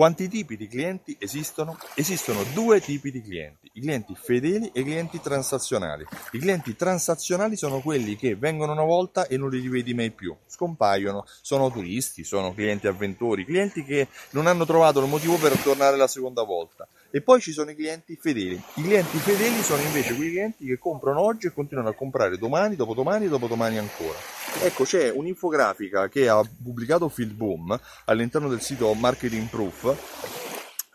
Quanti tipi di clienti esistono? Esistono due tipi di clienti, i clienti fedeli e i clienti transazionali. I clienti transazionali sono quelli che vengono una volta e non li rivedi mai più, scompaiono, sono turisti, sono clienti avventori, clienti che non hanno trovato il motivo per tornare la seconda volta. E poi ci sono i clienti fedeli. I clienti fedeli sono invece quei clienti che comprano oggi e continuano a comprare domani, dopodomani e dopodomani ancora. Ecco, c'è un'infografica che ha pubblicato Phil Boom all'interno del sito Marketing Proof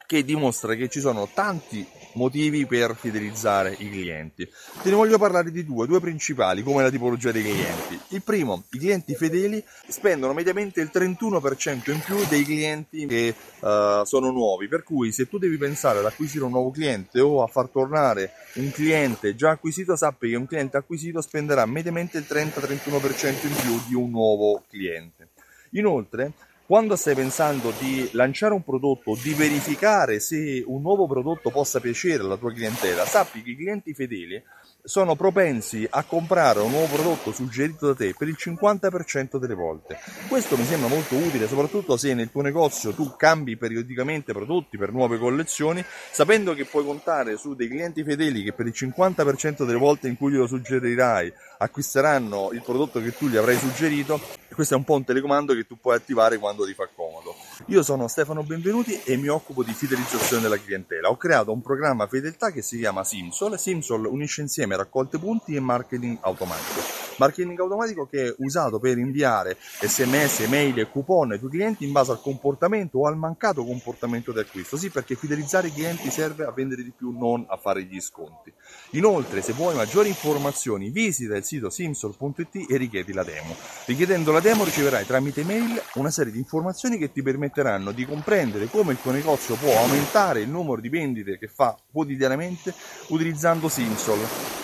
che dimostra che ci sono tanti motivi per fidelizzare i clienti. Te ne voglio parlare di due, due principali, come la tipologia dei clienti. Il primo, i clienti fedeli spendono mediamente il 31% in più dei clienti che uh, sono nuovi, per cui se tu devi pensare ad acquisire un nuovo cliente o a far tornare un cliente già acquisito, sappi che un cliente acquisito spenderà mediamente il 30-31% in più di un nuovo cliente. Inoltre, quando stai pensando di lanciare un prodotto di verificare se un nuovo prodotto possa piacere alla tua clientela, sappi che i clienti fedeli sono propensi a comprare un nuovo prodotto suggerito da te per il 50% delle volte. Questo mi sembra molto utile, soprattutto se nel tuo negozio tu cambi periodicamente prodotti per nuove collezioni, sapendo che puoi contare su dei clienti fedeli che per il 50% delle volte in cui glielo suggerirai acquisteranno il prodotto che tu gli avrai suggerito. Questo è un po' un telecomando che tu puoi attivare quando ti fa comodo. Io sono Stefano Benvenuti e mi occupo di fidelizzazione della clientela. Ho creato un programma fedeltà che si chiama Simsol. Simsol unisce insieme raccolte punti e marketing automatico. Marketing automatico che è usato per inviare sms, mail e coupon ai tuoi clienti in base al comportamento o al mancato comportamento di acquisto. Sì, perché fidelizzare i clienti serve a vendere di più, non a fare gli sconti. Inoltre, se vuoi maggiori informazioni, visita il sito simsol.it e richiedi la demo. Richiedendo la demo riceverai tramite mail una serie di informazioni che ti permetteranno di comprendere come il tuo negozio può aumentare il numero di vendite che fa quotidianamente utilizzando Simsol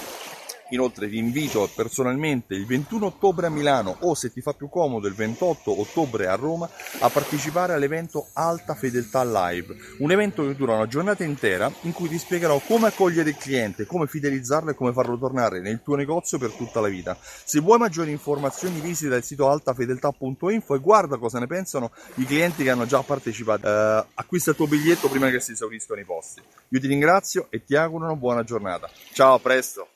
Inoltre ti invito personalmente il 21 ottobre a Milano o se ti fa più comodo il 28 ottobre a Roma a partecipare all'evento Alta Fedeltà Live, un evento che dura una giornata intera in cui ti spiegherò come accogliere il cliente, come fidelizzarlo e come farlo tornare nel tuo negozio per tutta la vita. Se vuoi maggiori informazioni visita il sito altafedeltà.info e guarda cosa ne pensano i clienti che hanno già partecipato. Uh, acquista il tuo biglietto prima che si esauriscano i posti. Io ti ringrazio e ti auguro una buona giornata. Ciao, a presto!